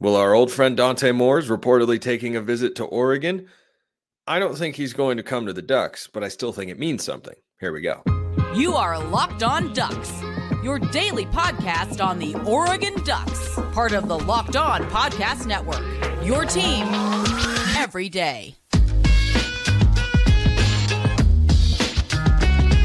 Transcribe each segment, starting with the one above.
Well, our old friend Dante Moore is reportedly taking a visit to Oregon. I don't think he's going to come to the Ducks, but I still think it means something. Here we go. You are Locked On Ducks, your daily podcast on the Oregon Ducks, part of the Locked On Podcast Network. Your team every day.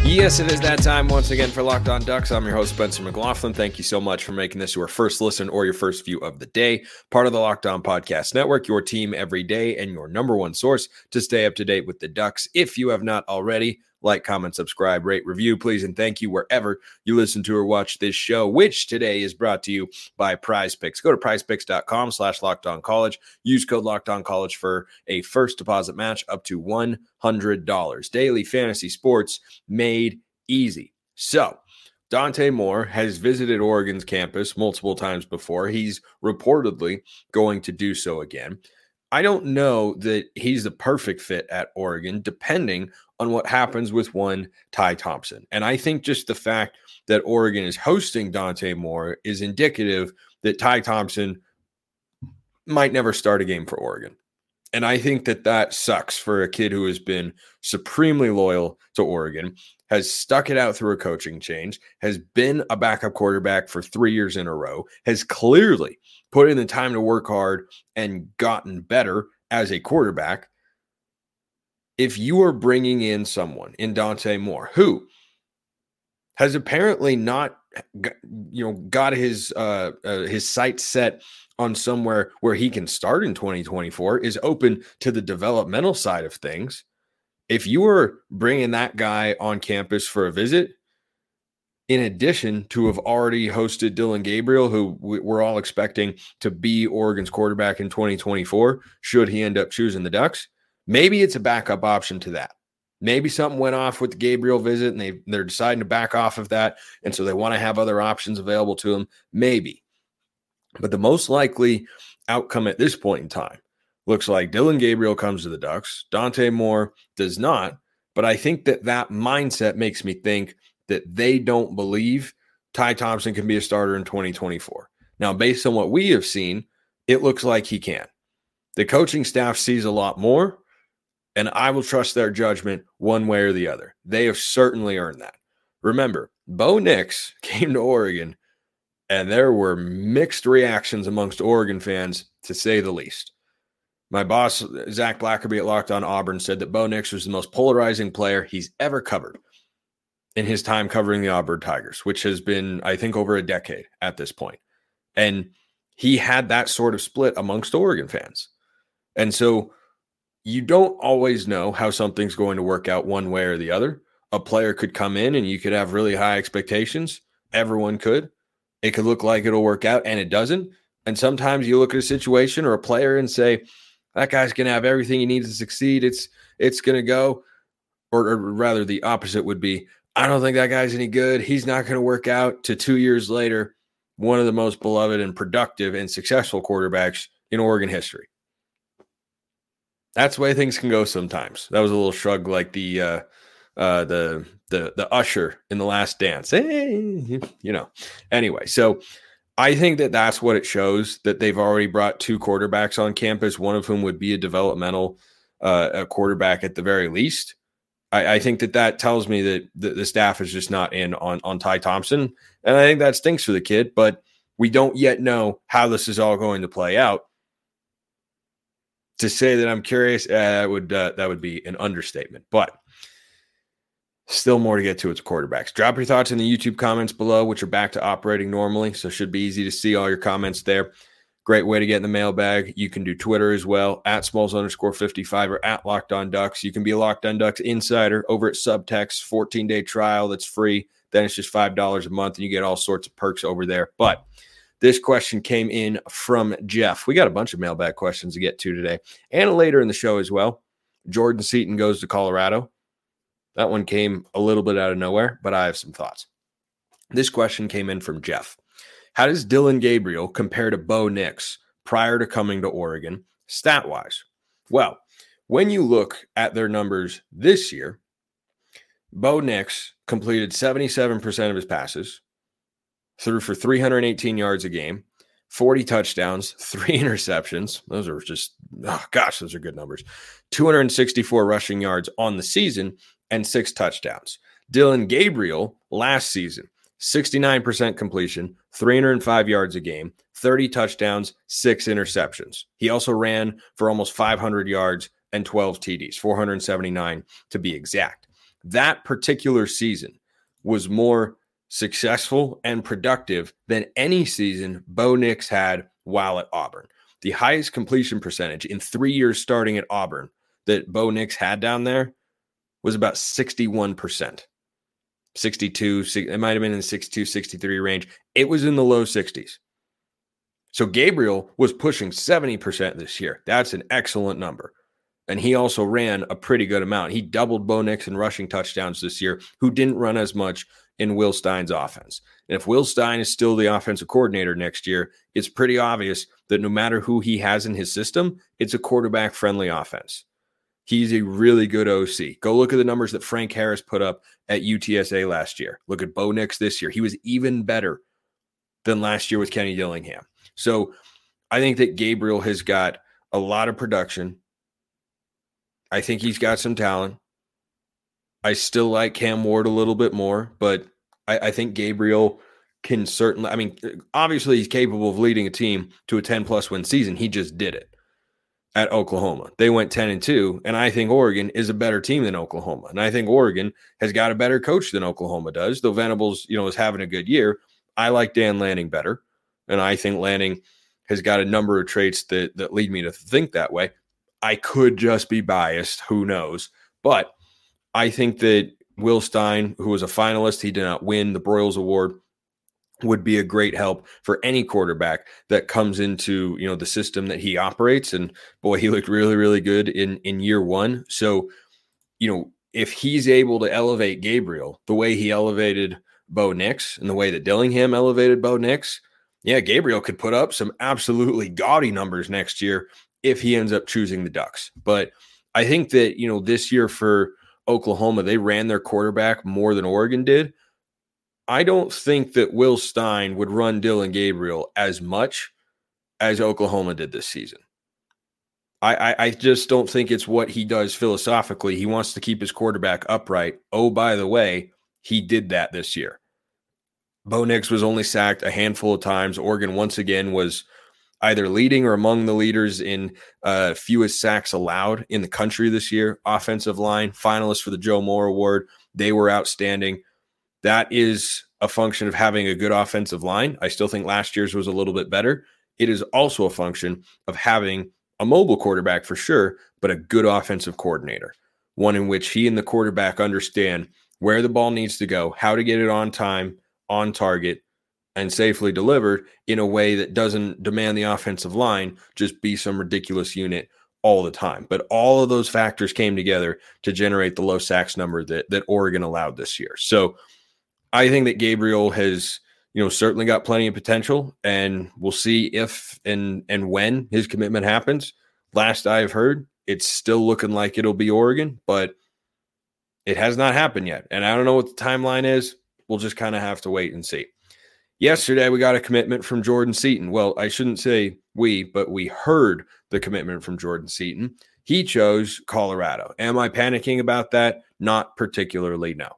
Yes, it is that time once again for Locked On Ducks. I'm your host, Spencer McLaughlin. Thank you so much for making this your first listen or your first view of the day. Part of the Locked On Podcast Network, your team every day, and your number one source to stay up to date with the Ducks. If you have not already, like, comment, subscribe, rate, review, please, and thank you wherever you listen to or watch this show, which today is brought to you by Prize Picks. Go to prizepicks.com slash locked on college. Use code locked on college for a first deposit match up to $100. Daily fantasy sports made easy. So, Dante Moore has visited Oregon's campus multiple times before. He's reportedly going to do so again. I don't know that he's the perfect fit at Oregon, depending on what happens with one Ty Thompson. And I think just the fact that Oregon is hosting Dante Moore is indicative that Ty Thompson might never start a game for Oregon. And I think that that sucks for a kid who has been supremely loyal to Oregon, has stuck it out through a coaching change, has been a backup quarterback for three years in a row, has clearly put in the time to work hard and gotten better as a quarterback. If you are bringing in someone in Dante Moore who has apparently not, you know, got his uh, uh his sights set on somewhere where he can start in 2024, is open to the developmental side of things. If you were bringing that guy on campus for a visit, in addition to have already hosted Dillon Gabriel, who we're all expecting to be Oregon's quarterback in 2024, should he end up choosing the Ducks, maybe it's a backup option to that. Maybe something went off with the Gabriel visit and they, they're deciding to back off of that. And so they want to have other options available to them. Maybe. But the most likely outcome at this point in time looks like Dillon Gabriel comes to the Ducks. Dante Moore does not. But I think that that mindset makes me think that they don't believe Ty Thompson can be a starter in 2024. Now, based on what we have seen, it looks like he can. The coaching staff sees a lot more, and I will trust their judgment one way or the other. They have certainly earned that. Remember, Bo Nix came to Oregon and there were mixed reactions amongst Oregon fans, to say the least. My boss, Zach Blackerby at Locked On Auburn, said that Bo Nix was the most polarizing player he's ever covered in his time covering the Auburn Tigers, which has been, I think, over a decade at this point. And he had that sort of split amongst Oregon fans. And so you don't always know how something's going to work out one way or the other. A player could come in and you could have really high expectations. Everyone could. It could look like it'll work out and it doesn't. And sometimes you look at a situation or a player and say, that guy's going to have everything he needs to succeed. It's it's going to go, or, or, rather, the opposite would be, I don't think that guy's any good. He's not going to work out. To two years later, one of the most beloved and productive and successful quarterbacks in Oregon history. That's the way things can go sometimes. That was a little shrug, like the uh, uh, the the the usher in the last dance. Hey, you know. Anyway so i think that that's what it shows that they've already brought two quarterbacks on campus one of whom would be a developmental uh, a quarterback at the very least. I, I think that that tells me that the, the staff is just not in on on ty thompson and i think that stinks for the kid but we don't yet know how this is all going to play out to say that i'm curious uh, that would uh, that would be an understatement but Still more to get to its quarterbacks. Drop your thoughts in the YouTube comments below, which are back to operating normally. So should be easy to see all your comments there. Great way to get in the mailbag. You can do Twitter as well at smalls underscore 55 or at locked on ducks. You can be a locked on ducks insider over at subtext 14 day trial that's free. Then it's just $5 a month and you get all sorts of perks over there. But this question came in from Jeff. We got a bunch of mailbag questions to get to today and later in the show as well. Jordan Seaton goes to Colorado. That one came a little bit out of nowhere, but I have some thoughts. This question came in from Jeff. How does Dillon Gabriel compare to Bo Nix prior to coming to Oregon, stat wise? Well, when you look at their numbers this year, Bo Nix completed 77% of his passes, threw for 318 yards a game, 40 touchdowns, three interceptions. Those are just, oh gosh, those are good numbers. 264 rushing yards on the season and six touchdowns. Dillon Gabriel last season, 69% completion, 305 yards a game, 30 touchdowns, six interceptions. He also ran for almost 500 yards and 12 TDs, 479 to be exact. That particular season was more successful and productive than any season Bo Nix had while at Auburn. The highest completion percentage in three years starting at Auburn that Bo Nix had down there was about 61%. 62, it might have been in the 62, 63 range. It was in the low 60s. So Gabriel was pushing 70% this year. That's an excellent number. And he also ran a pretty good amount. He doubled Bo Nix in rushing touchdowns this year, who didn't run as much in Will Stein's offense. And if Will Stein is still the offensive coordinator next year, it's pretty obvious that no matter who he has in his system, it's a quarterback friendly offense. He's a really good OC. Go look at the numbers that Frank Harris put up at UTSA last year. Look at Bo Nix this year. He was even better than last year with Kenny Dillingham. So I think that Gabriel has got a lot of production. I think he's got some talent. I still like Cam Ward a little bit more, but I, I think Gabriel can certainly. I mean, uh, obviously, he's capable of leading a team to a 10 plus win season. He just did it at Oklahoma. They went 10 and 2, and I think Oregon is a better team than Oklahoma. And I think Oregon has got a better coach than Oklahoma does. Though Venables, you know, is having a good year. I like Dan Lanning better. And I think Lanning has got a number of traits that that lead me to think that way. I could just be biased, who knows. But I think that Will Stein, who was a finalist, he did not win the Broyles Award, would be a great help for any quarterback that comes into you know the system that he operates. And boy, he looked really, really good in in year one. So, you know, if he's able to elevate Gabriel the way he elevated Bo Nix and the way that Dillingham elevated Bo Nix, yeah, Gabriel could put up some absolutely gaudy numbers next year if he ends up choosing the Ducks. But I think that you know this year for Oklahoma, they ran their quarterback more than Oregon did. I don't think that Will Stein would run Dillon Gabriel as much as Oklahoma did this season. I, I, I, just don't think it's what he does philosophically. He wants to keep his quarterback upright. Oh, by the way, he did that this year. Bo Nix was only sacked a handful of times. Oregon once again was either leading or among the leaders in uh, fewest sacks allowed in the country this year. Offensive line, finalists for the Joe Moore Award. They were outstanding. That is a function of having a good offensive line. I still think last year's was a little bit better. It is also a function of having a mobile quarterback for sure, but a good offensive coordinator, one in which he and the quarterback understand where the ball needs to go, how to get it on time, on target, and safely delivered in a way that doesn't demand the offensive line just be some ridiculous unit all the time. But all of those factors came together to generate the low sacks number that that Oregon allowed this year. So I think that Gabriel has, you know, certainly got plenty of potential and we'll see if and and when his commitment happens. Last I've heard, it's still looking like it'll be Oregon, but it has not happened yet. And I don't know what the timeline is. We'll just kind of have to wait and see. Yesterday, we got a commitment from Jordan Seaton. Well, I shouldn't say we, but we heard the commitment from Jordan Seaton. He chose Colorado. Am I panicking about that? Not particularly, no.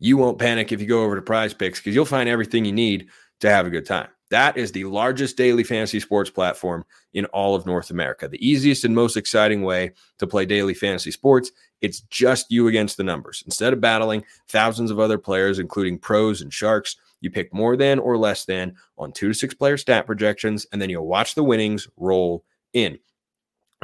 You won't panic if you go over to Prize Picks because you'll find everything you need to have a good time. That is the largest daily fantasy sports platform in all of North America. The easiest and most exciting way to play daily fantasy sports. It's just you against the numbers. Instead of battling thousands of other players, including pros and sharks, you pick more than or less than on two to six player stat projections, and then you'll watch the winnings roll in.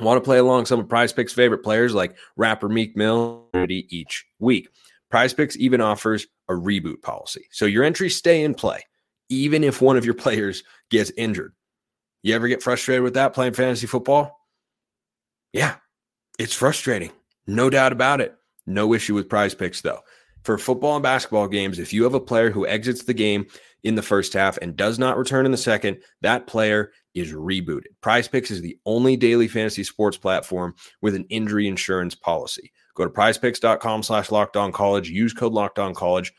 Want to play along some of Prize Picks' favorite players like rapper Meek Mill each week. Prize Picks even offers a reboot policy. So your entries stay in play, even if one of your players gets injured. You ever get frustrated with that playing fantasy football? Yeah, it's frustrating. No doubt about it. No issue with prize picks, though for football and basketball games, if you have a player who exits the game in the first half and does not return in the second, that player is rebooted. Prize Picks is the only daily fantasy sports platform with an injury insurance policy. Go to prizepicks.com slash college, use code locked on college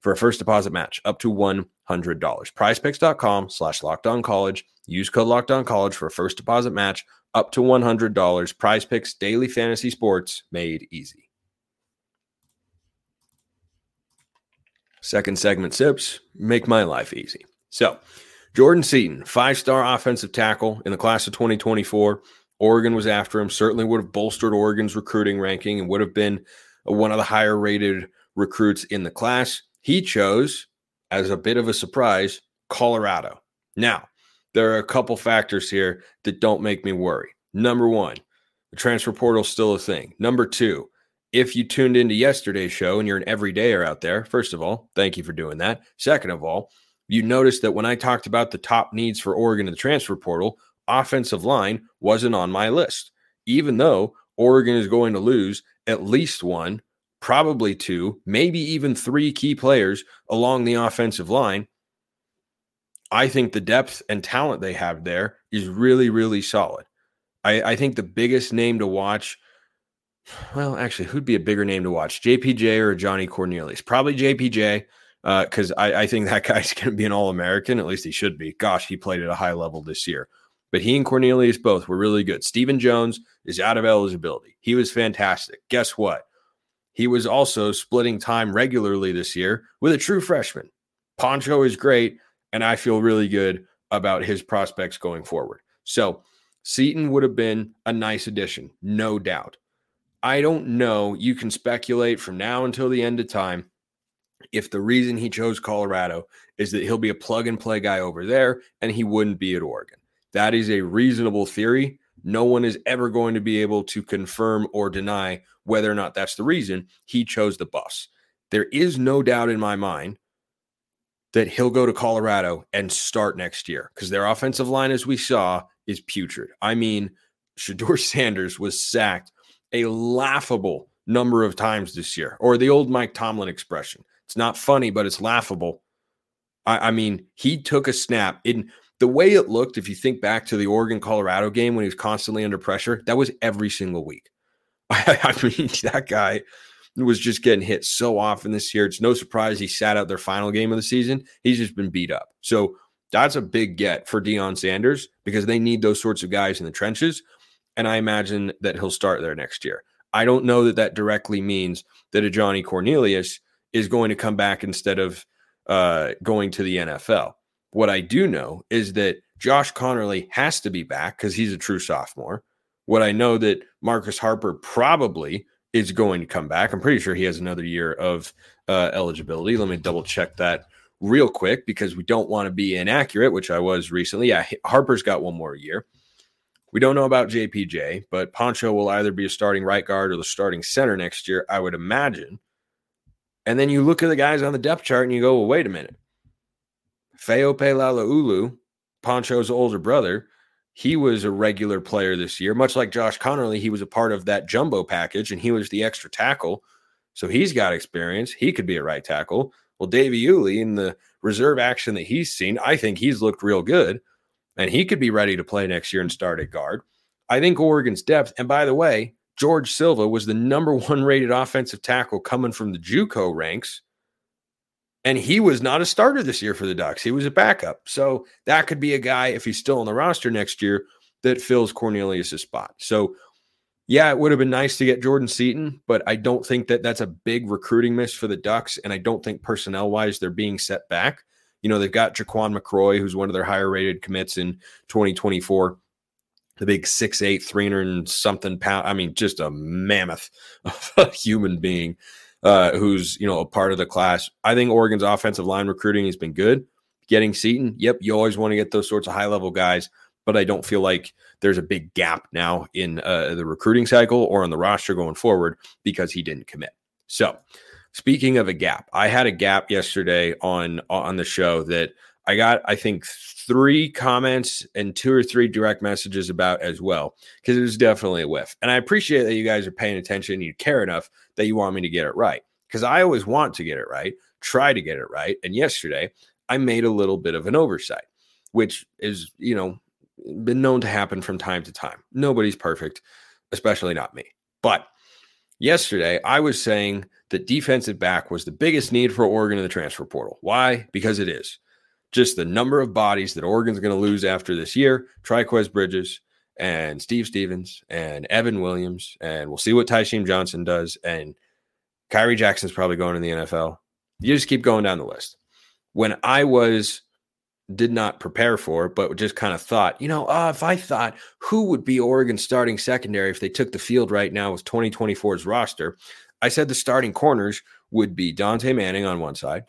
for a first deposit match up to $100. prizepicks.com slash college. Use code locked on college for a first deposit match up to $100. Prize picks daily fantasy sports made easy. Second segment sips make my life easy. So, Jordan Seaton, five star offensive tackle in the class of 2024. Oregon was after him, certainly would have bolstered Oregon's recruiting ranking and would have been one of the higher rated recruits in the class. He chose, as a bit of a surprise, Colorado. Now, there are a couple factors here that don't make me worry. Number one, the transfer portal is still a thing. Number two, if you tuned into yesterday's show and you're an everydayer out there, first of all, thank you for doing that. Second of all, you noticed that when I talked about the top needs for Oregon in the transfer portal, offensive line wasn't on my list, even though Oregon is going to lose at least one, probably two, maybe even three key players along the offensive line. I think the depth and talent they have there is really, really solid. I, I think the biggest name to watch, well, actually, who'd be a bigger name to watch, JPJ or Ajani Cornelius? Probably JPJ, because uh, I, I think that guy's going to be an All American. At least he should be. Gosh, he played at a high level this year. But he and Cornelius both were really good. Steven Jones is out of eligibility. He was fantastic. Guess what? He was also splitting time regularly this year with a true freshman. Poncho is great, and I feel really good about his prospects going forward. So, Seaton would have been a nice addition, no doubt. I don't know. You can speculate from now until the end of time if the reason he chose Colorado is that he'll be a plug and play guy over there and he wouldn't be at Oregon. That is a reasonable theory. No one is ever going to be able to confirm or deny whether or not that's the reason he chose the Buffs. There is no doubt in my mind that he'll go to Colorado and start next year because their offensive line, as we saw, is putrid. I mean, Shedeur Sanders was sacked a laughable number of times this year, or the old Mike Tomlin expression. It's not funny, but it's laughable. I, I mean, he took a snap in the way it looked. If you think back to the Oregon Colorado game when he was constantly under pressure, that was every single week. I, I mean, that guy was just getting hit so often this year. It's no surprise he sat out their final game of the season. He's just been beat up. So that's a big get for Deion Sanders because they need those sorts of guys in the trenches. And I imagine that he'll start there next year. I don't know that that directly means that a Ajani Cornelius is going to come back instead of uh, going to the NFL. What I do know is that Josh Conerly has to be back because he's a true sophomore. What I know that Marcus Harper probably is going to come back. I'm pretty sure he has another year of uh, eligibility. Let me double check that real quick because we don't want to be inaccurate, which I was recently. Yeah, Harper's got one more year. We don't know about JPJ, but Poncho will either be a starting right guard or the starting center next year, I would imagine. And then you look at the guys on the depth chart and you go, well, wait a minute. Faaope Laloulu, Poncho's older brother, he was a regular player this year, much like Josh Conerly. He was a part of that jumbo package and he was the extra tackle. So he's got experience. He could be a right tackle. Well, Davey Iuli in the reserve action that he's seen, I think he's looked real good and he could be ready to play next year and start at guard. I think Oregon's depth, and by the way, George Silva was the number one rated offensive tackle coming from the JUCO ranks. And he was not a starter this year for the Ducks. He was a backup. So that could be a guy, if he's still on the roster next year, that fills Cornelius' spot. So, yeah, it would have been nice to get Jordan Seaton, but I don't think that that's a big recruiting miss for the Ducks. And I don't think personnel wise they're being set back. You know, they've got Jaquan McCroy, who's one of their higher rated commits in 2024 the big six eight, three hundred something pound. I mean, just a mammoth of a human being uh, who's you know a part of the class. I think Oregon's offensive line recruiting has been good. Getting Seaton, yep, you always want to get those sorts of high level guys, but I don't feel like there's a big gap now in uh, the recruiting cycle or on the roster going forward because he didn't commit. So, speaking of a gap, I had a gap yesterday on on the show that I got, I think, three comments and two or three direct messages about as well, because it was definitely a whiff. And I appreciate that you guys are paying attention you care enough that you want me to get it right. Because I always want to get it right, try to get it right. And yesterday, I made a little bit of an oversight, which is, you know, been known to happen from time to time. Nobody's perfect, especially not me. But Yesterday, I was saying that defensive back was the biggest need for Oregon in the transfer portal. Why? Because it is. Just the number of bodies that Oregon's going to lose after this year Trikweze Bridges and Steve Stevens and Evan Williams. And we'll see what Tysheem Johnson does. And Khyree Jackson's probably going to the NFL. You just keep going down the list. When I was did not prepare for, but just kind of thought, you know, uh, if I thought who would be Oregon starting secondary if they took the field right now with 2024's roster, I said the starting corners would be Dontae Manning on one side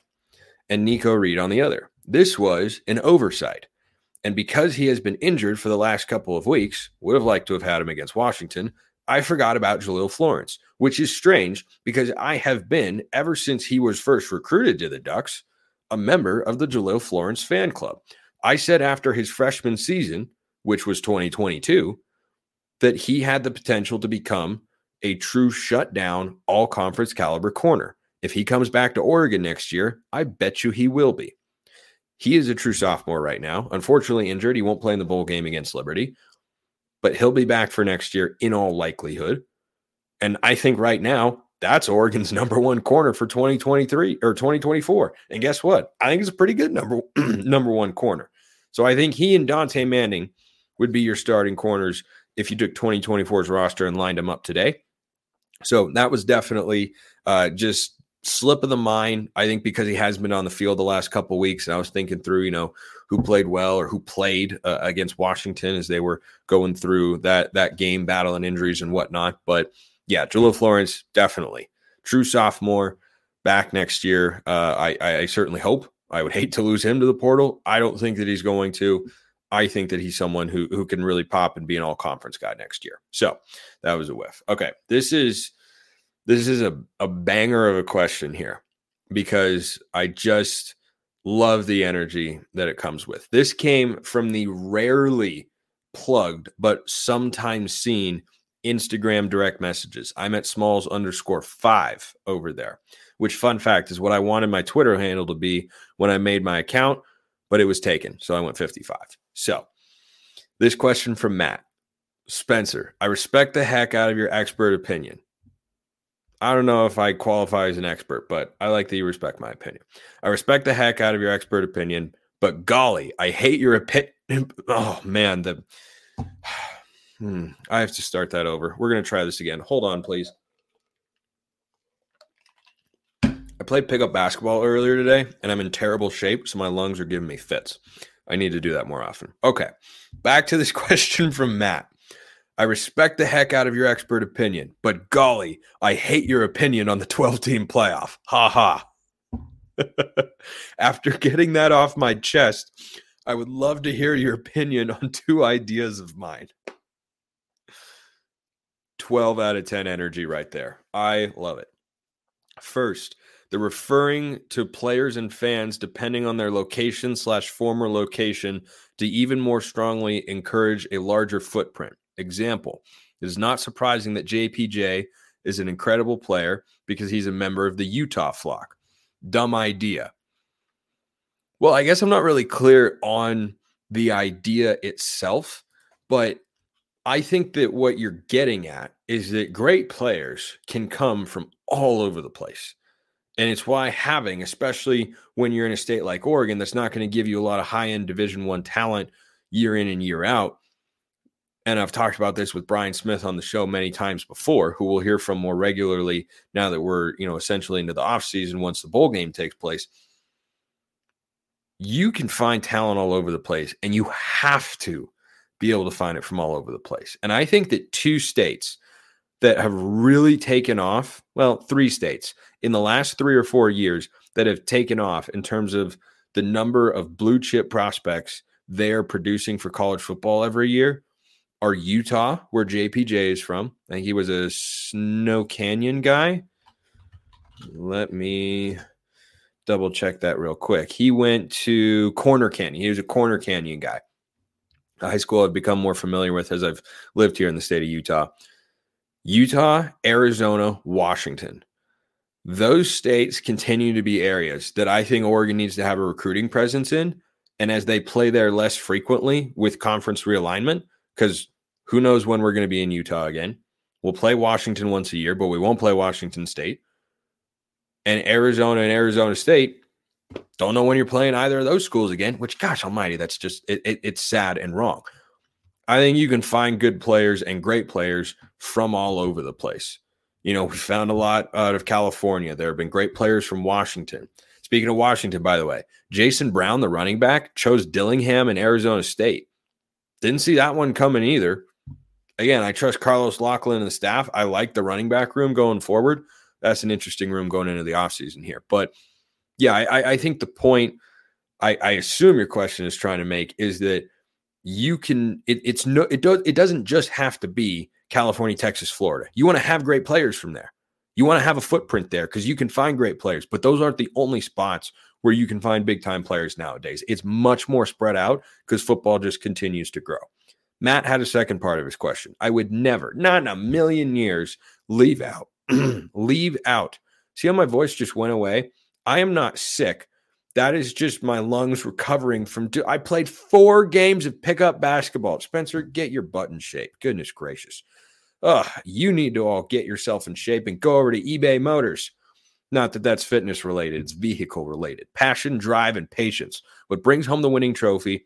and Nikko Reed on the other. This was an oversight. And because he has been injured for the last couple of weeks, would have liked to have had him against Washington. I forgot about Jahlil Florence, which is strange because I have been, ever since he was first recruited to the Ducks, a member of the Jahlil Florence fan club. I said after his freshman season, which was 2022, that he had the potential to become a true shutdown, all conference caliber corner. If he comes back to Oregon next year, I bet you he will be. He is a true sophomore right now. Unfortunately, injured. He won't play in the bowl game against Liberty, but he'll be back for next year in all likelihood. And I think right now, that's Oregon's number one corner for 2023 or 2024. And guess what? I think it's a pretty good number number one corner. So I think he and Dontae Manning would be your starting corners if you took 2024's roster and lined them up today. So that was definitely uh, just slip of the mind. I think because he has been on the field the last couple weeks, and I was thinking through, you know, who played well or who played uh, against Washington as they were going through that that game, battling injuries and whatnot. But yeah, Jahlil Florence definitely true sophomore back next year. Uh, I, I certainly hope. I would hate to lose him to the portal. I don't think that he's going to. I think that he's someone who who can really pop and be an all conference guy next year. So that was a whiff. Okay, this is this is a, a banger of a question here because I just love the energy that it comes with. This came from the rarely plugged but sometimes seen Instagram direct messages. I'm at smalls underscore five over there, which fun fact is what I wanted my Twitter handle to be when I made my account, but it was taken. So I went 55. So, this question from Matt Spencer, I respect the heck out of your expert opinion. I don't know if I qualify as an expert, but I like that you respect my opinion. I respect the heck out of your expert opinion, but golly, I hate your opinion. Oh man, the hmm, I have to start that over. We're gonna try this again. Hold on, please. I played pickup basketball earlier today, and I'm in terrible shape, so my lungs are giving me fits. I need to do that more often. Okay. Back to this question from Matt. I respect the heck out of your expert opinion, but golly, I hate your opinion on the 12 team playoff. Ha ha. After getting that off my chest, I would love to hear your opinion on two ideas of mine. 12 out of 10 energy right there. I love it. First, they're referring to players and fans depending on their location slash former location to even more strongly encourage a larger footprint. Example: It is not surprising that JPJ is an incredible player because he's a member of the Utah flock. Dumb idea. Well, I guess I'm not really clear on the idea itself, but I think that what you're getting at is that great players can come from all over the place. And it's why having, especially when you're in a state like Oregon, that's not going to give you a lot of high end Division One talent year in and year out. And I've talked about this with Brian Smith on the show many times before, who we'll hear from more regularly now that we're, you know, essentially into the offseason once the bowl game takes place. You can find talent all over the place, and you have to be able to find it from all over the place. And I think that two states that have really taken off, well, three states in the last three or four years that have taken off in terms of the number of blue chip prospects they're producing for college football every year are Utah, where JPJ is from. I think he was a Snow Canyon guy. Let me double check that real quick. He went to Corner Canyon. He was a Corner Canyon guy. High school I've become more familiar with as I've lived here in the state of Utah. Utah, Arizona, Washington. Those states continue to be areas that I think Oregon needs to have a recruiting presence in. And as they play there less frequently with conference realignment, because who knows when we're going to be in Utah again? We'll play Washington once a year, but we won't play Washington State. And Arizona and Arizona State don't know when you're playing either of those schools again, which, gosh almighty, that's just, it, it, it's sad and wrong. I think you can find good players and great players from all over the place. You know, we found a lot out of California. There have been great players from Washington. Speaking of Washington, by the way, Jason Brown, the running back, chose Dillingham and Arizona State. Didn't see that one coming either. Again, I trust Carlos Locklyn and the staff. I like the running back room going forward. That's an interesting room going into the offseason here. But yeah, I, I think the point I, I assume your question is trying to make is that you can it, it's no it does it doesn't just have to be California, Texas, Florida. You want to have great players from there. You want to have a footprint there because you can find great players, but those aren't the only spots where you can find big time players nowadays. It's much more spread out because football just continues to grow. Matt had a second part of his question. I would never, not in a million years, leave out, leave out. See how my voice just went away? I am not sick. That is just my lungs recovering from. I played four games of pickup basketball. Spencer, get your butt in shape. Goodness gracious. Ugh, you need to all get yourself in shape and go over to eBay Motors. Not that that's fitness related, it's vehicle related. Passion, drive, and patience. What brings home the winning trophy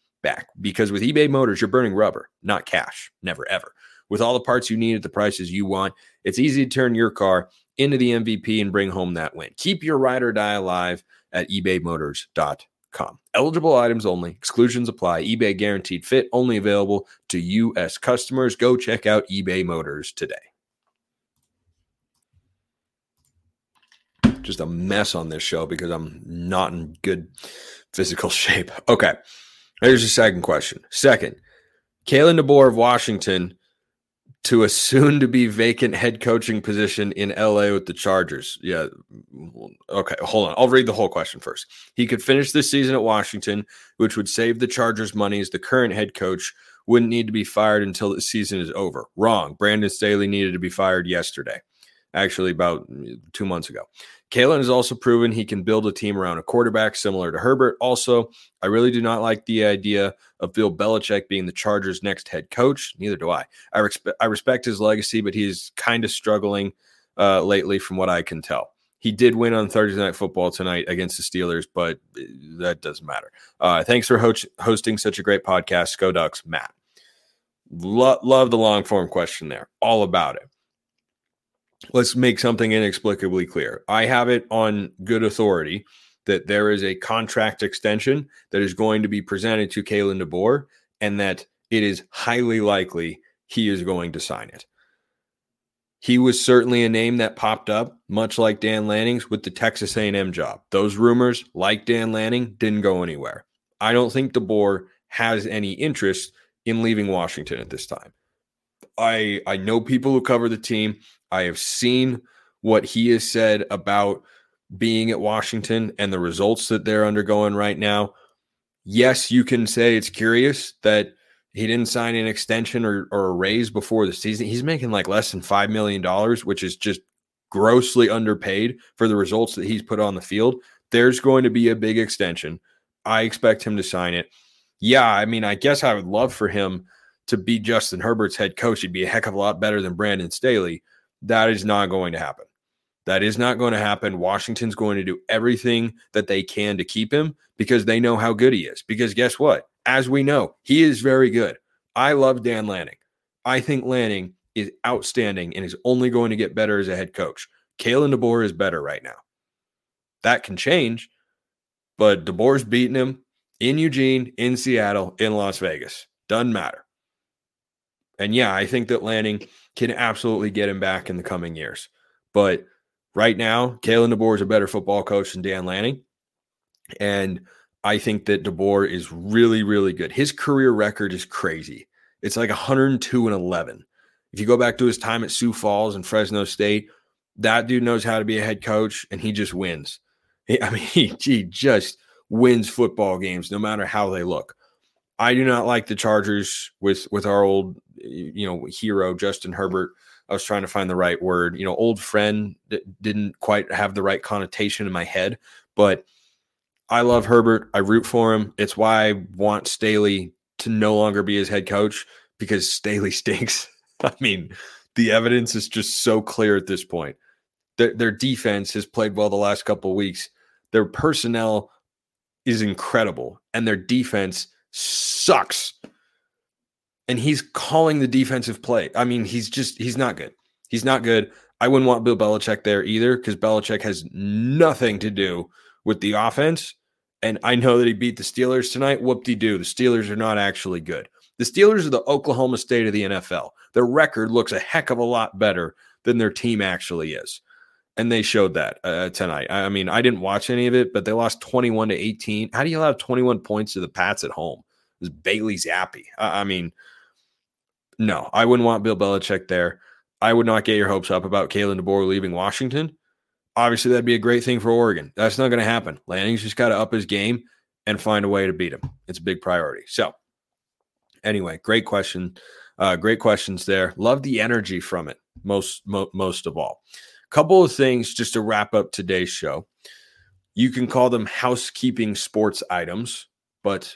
back. Because with eBay Motors, you're burning rubber, not cash. Never, ever. With all the parts you need at the prices you want, it's easy to turn your car into the MVP and bring home that win. Keep your ride or die alive at ebaymotors.com. Eligible items only, exclusions apply. eBay guaranteed fit only available to U.S. customers. Go check out eBay Motors today. Just a mess on this show because I'm not in good physical shape. Okay. Here's the second question. Second, Kalen DeBoer of Washington to a soon to be vacant head coaching position in LA with the Chargers. Yeah. Okay. Hold on. I'll read the whole question first. He could finish this season at Washington, which would save the Chargers money as the current head coach wouldn't need to be fired until the season is over. Wrong. Brandon Staley needed to be fired yesterday, actually, about two months ago. Kalen has also proven he can build a team around a quarterback similar to Herbert. Also, I really do not like the idea of Bill Belichick being the Chargers' next head coach. Neither do I. I, respe- I respect his legacy, but he's kind of struggling uh, lately, from what I can tell. He did win on Thursday Night Football tonight against the Steelers, but uh, that doesn't matter. Uh, thanks for ho- hosting such a great podcast, Go Ducks, Matt. Lo- love the long form question there. All about it let's make something inexplicably clear. I have it on good authority that there is a contract extension that is going to be presented to Kalen DeBoer and that it is highly likely he is going to sign it. He was certainly a name that popped up, much like Dan Lanning's with the Texas A&M job. Those rumors, like Dan Lanning, didn't go anywhere. I don't think DeBoer has any interest in leaving Washington at this time. I I know people who cover the team. I have seen what he has said about being at Washington and the results that they're undergoing right now. Yes, you can say it's curious that he didn't sign an extension or, or a raise before the season. He's making like less than $5 million, which is just grossly underpaid for the results that he's put on the field. There's going to be a big extension. I expect him to sign it. Yeah, I mean, I guess I would love for him to be Justin Herbert's head coach. He'd be a heck of a lot better than Brandon Staley. That is not going to happen. That is not going to happen. Washington's going to do everything that they can to keep him because they know how good he is. Because guess what? As we know, he is very good. I love Dan Lanning. I think Lanning is outstanding and is only going to get better as a head coach. Kalen DeBoer is better right now. That can change, but DeBoer's beating him in Eugene, in Seattle, in Las Vegas. Doesn't matter. And yeah, I think that Lanning can absolutely get him back in the coming years. But right now, Kalen DeBoer is a better football coach than Dan Lanning. And I think that DeBoer is really, really good. His career record is crazy. It's like 102 and 11. If you go back to his time at Sioux Falls and Fresno State, That dude knows how to be a head coach, and he just wins. I mean, he, he just wins football games no matter how they look. I do not like the Chargers with with our old you know hero Justin Herbert. I was trying to find the right word. You know, old friend didn't quite have the right connotation in my head, but I love Herbert. I root for him. It's why I want Staley to no longer be his head coach because Staley stinks. I mean, the evidence is just so clear at this point. Their, their defense has played well the last couple weeks. Their personnel is incredible, and their defense sucks. And he's calling the defensive play. I mean, he's just, he's not good. He's not good. I wouldn't want Bill Belichick there either because Belichick has nothing to do with the offense. And I know that he beat the Steelers tonight. Whoop de doo. The Steelers are not actually good. The Steelers are the Oklahoma State of the NFL. Their record looks a heck of a lot better than their team actually is. And they showed that uh, tonight. I mean, I didn't watch any of it, but they lost 21 to 18. How do you allow 21 points to the Pats at home? It was Bailey Zappe. I, I mean, no, I wouldn't want Bill Belichick there. I would not get your hopes up about Kalen DeBoer leaving Washington. Obviously, that'd be a great thing for Oregon. That's not going to happen. Lanning's just got to up his game and find a way to beat him. It's a big priority. So, anyway, great question. Uh, great questions there. Love the energy from it most mo- most of all. Couple of things just to wrap up today's show. You can call them housekeeping sports items, but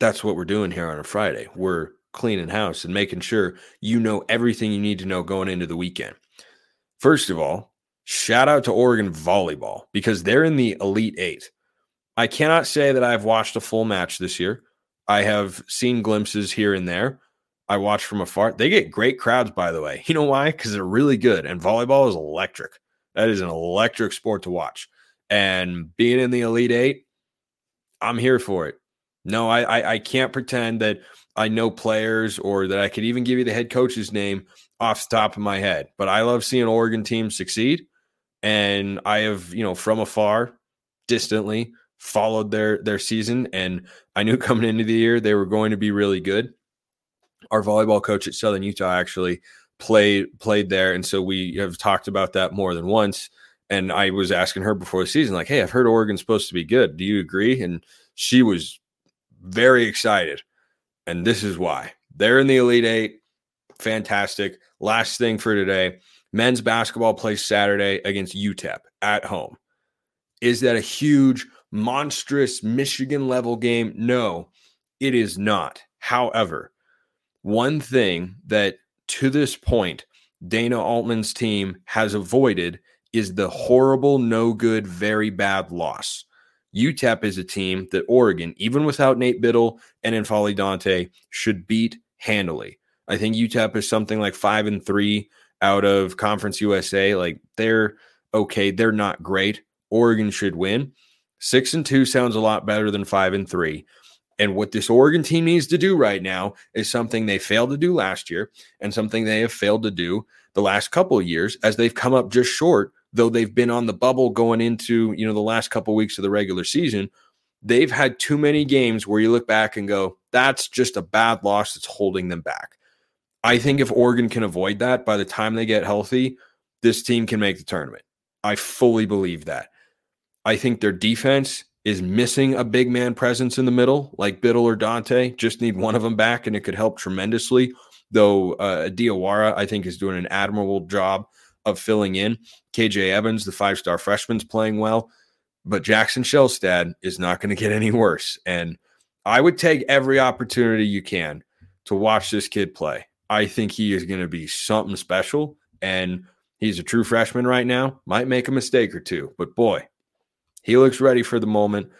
that's what we're doing here on a Friday. We're cleaning house and making sure you know everything you need to know going into the weekend. First of all, shout out to Oregon volleyball because they're in the Elite Eight. I cannot say that I've watched a full match this year. I have seen glimpses here and there. I watch from afar. They get great crowds, by the way. You know why? Because they're really good. And volleyball is electric. That is an electric sport to watch. And being in the Elite Eight, I'm here for it. No, I, I, I can't pretend that I know players or that I could even give you the head coach's name off the top of my head. But I love seeing Oregon teams succeed. And I have, you know, from afar, distantly followed their their season. And I knew coming into the year they were going to be really good our volleyball coach at Southern Utah actually played played there, and so we have talked about that more than once. And I was asking her before the season, like, "Hey, I've heard Oregon's supposed to be good. Do you agree?" And she was very excited, and this is why they're in the Elite Eight. Fantastic. Last thing for today: men's basketball plays Saturday against UTEP at home. Is that a huge, monstrous Michigan level game? No, it is not. However, one thing that to this point, Dana Altman's team has avoided is the horrible, no good, very bad loss. UTEP is a team that Oregon, even without Nate Bittle and N'Faly Dante, should beat handily. I think UTEP is something like five and three out of Conference USA. Like they're okay, they're not great. Oregon should win. Six and two sounds a lot better than five and three. And what this Oregon team needs to do right now is something they failed to do last year and something they have failed to do the last couple years as they've come up just short, though they've been on the bubble going into, you know, the last couple weeks of the regular season. They've had too many games where you look back and go, that's just a bad loss that's holding them back. I think if Oregon can avoid that by the time they get healthy, this team can make the tournament. I fully believe that. I think their defense is missing a big man presence in the middle, like Bittle or Dante. Just need one of them back, and it could help tremendously. Though uh, Diawara, I think, is doing an admirable job of filling in. KJ Evans, the five star freshman, is playing well, but Jackson Shelstad is not going to get any worse. And I would take every opportunity you can to watch this kid play. I think he is going to be something special. And he's a true freshman right now. Might make a mistake or two, but boy, he looks ready for the moment.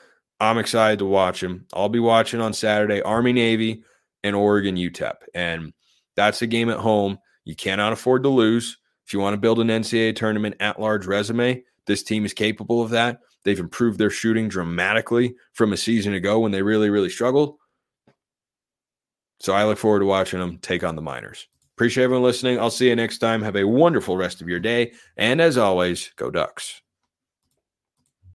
I'm excited to watch him. I'll be watching on Saturday Army Navy and Oregon UTEP. And that's a game at home. You cannot afford to lose. If you want to build an NCAA tournament at large resume, this team is capable of that. They've improved their shooting dramatically from a season ago when they really, really struggled. So I look forward to watching them take on the Miners. Appreciate everyone listening. I'll see you next time. Have a wonderful rest of your day. And as always, go Ducks.